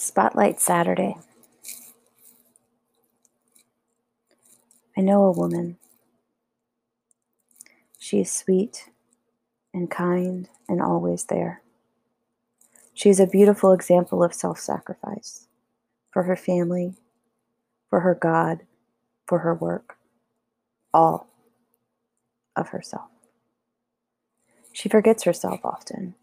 Spotlight Saturday. I know a woman. She is sweet and kind and always there. She is a beautiful example of self sacrifice for her family, for her God, for her work, all of herself. She forgets herself often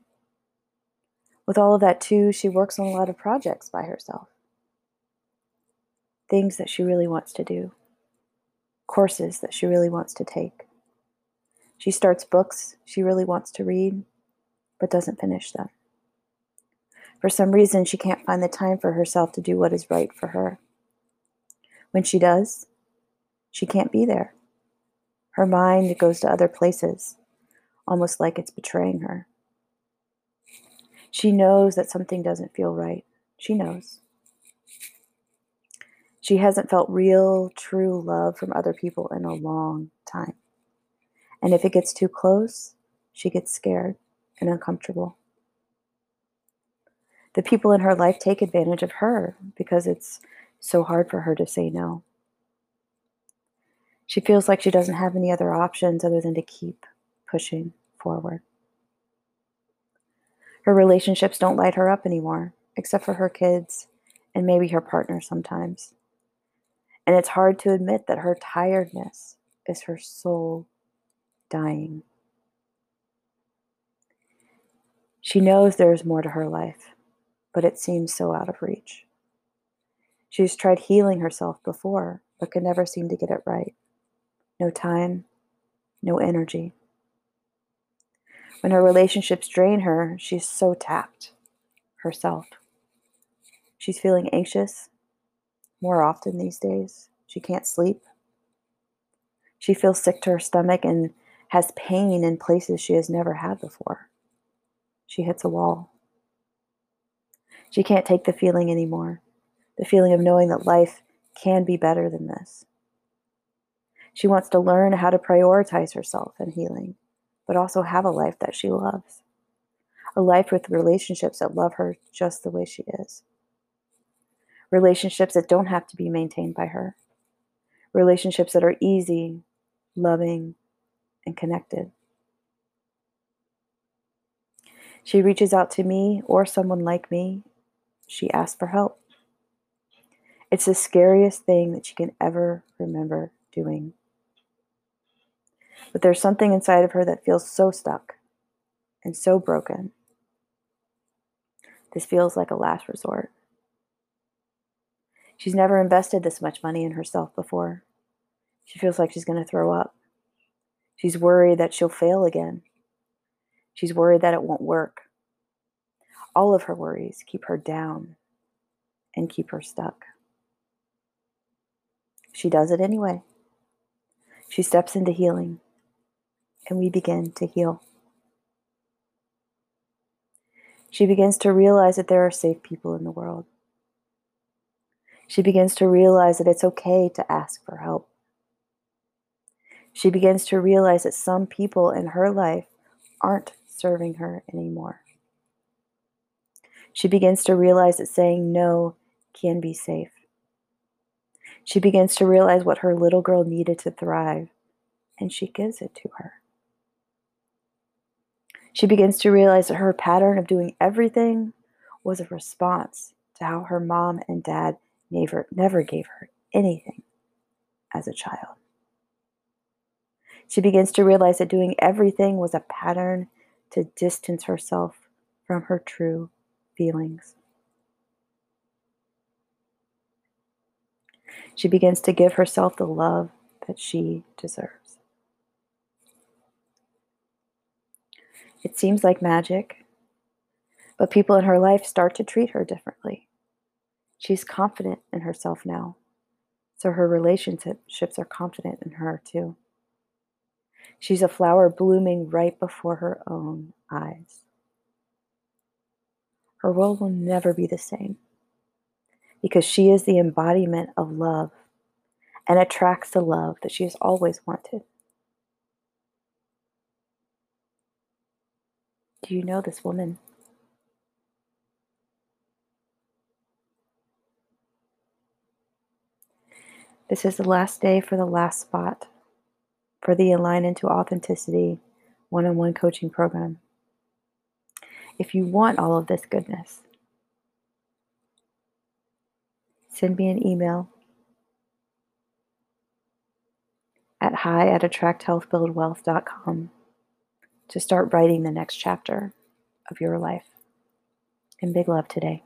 with all of that, too, she works on a lot of projects by herself. Things that she really wants to do, courses that she really wants to take. She starts books she really wants to read, but doesn't finish them. For some reason, she can't find the time for herself to do what is right for her. When she does, she can't be there. Her mind goes to other places, almost like it's betraying her. She knows that something doesn't feel right. She knows. She hasn't felt real, true love from other people in a long time. And if it gets too close, she gets scared and uncomfortable. The people in her life take advantage of her because it's so hard for her to say no. She feels like she doesn't have any other options other than to keep pushing forward. Her relationships don't light her up anymore, except for her kids and maybe her partner sometimes. And it's hard to admit that her tiredness is her soul dying. She knows there is more to her life, but it seems so out of reach. She's tried healing herself before, but could never seem to get it right. No time, no energy. When her relationships drain her, she's so tapped herself. She's feeling anxious more often these days. She can't sleep. She feels sick to her stomach and has pain in places she has never had before. She hits a wall. She can't take the feeling anymore the feeling of knowing that life can be better than this. She wants to learn how to prioritize herself and healing but also have a life that she loves. A life with relationships that love her just the way she is. Relationships that don't have to be maintained by her. Relationships that are easy, loving, and connected. She reaches out to me or someone like me. She asks for help. It's the scariest thing that she can ever remember doing. But there's something inside of her that feels so stuck and so broken. This feels like a last resort. She's never invested this much money in herself before. She feels like she's going to throw up. She's worried that she'll fail again. She's worried that it won't work. All of her worries keep her down and keep her stuck. She does it anyway. She steps into healing and we begin to heal. She begins to realize that there are safe people in the world. She begins to realize that it's okay to ask for help. She begins to realize that some people in her life aren't serving her anymore. She begins to realize that saying no can be safe. She begins to realize what her little girl needed to thrive, and she gives it to her. She begins to realize that her pattern of doing everything was a response to how her mom and dad never, never gave her anything as a child. She begins to realize that doing everything was a pattern to distance herself from her true feelings. She begins to give herself the love that she deserves. It seems like magic, but people in her life start to treat her differently. She's confident in herself now, so her relationships are confident in her too. She's a flower blooming right before her own eyes. Her world will never be the same because she is the embodiment of love and attracts the love that she has always wanted. Do you know this woman? This is the last day for the last spot for the Align into Authenticity one on one coaching program. If you want all of this goodness, send me an email at hi at attracthealthbuildwealth.com to start writing the next chapter of your life. And big love today.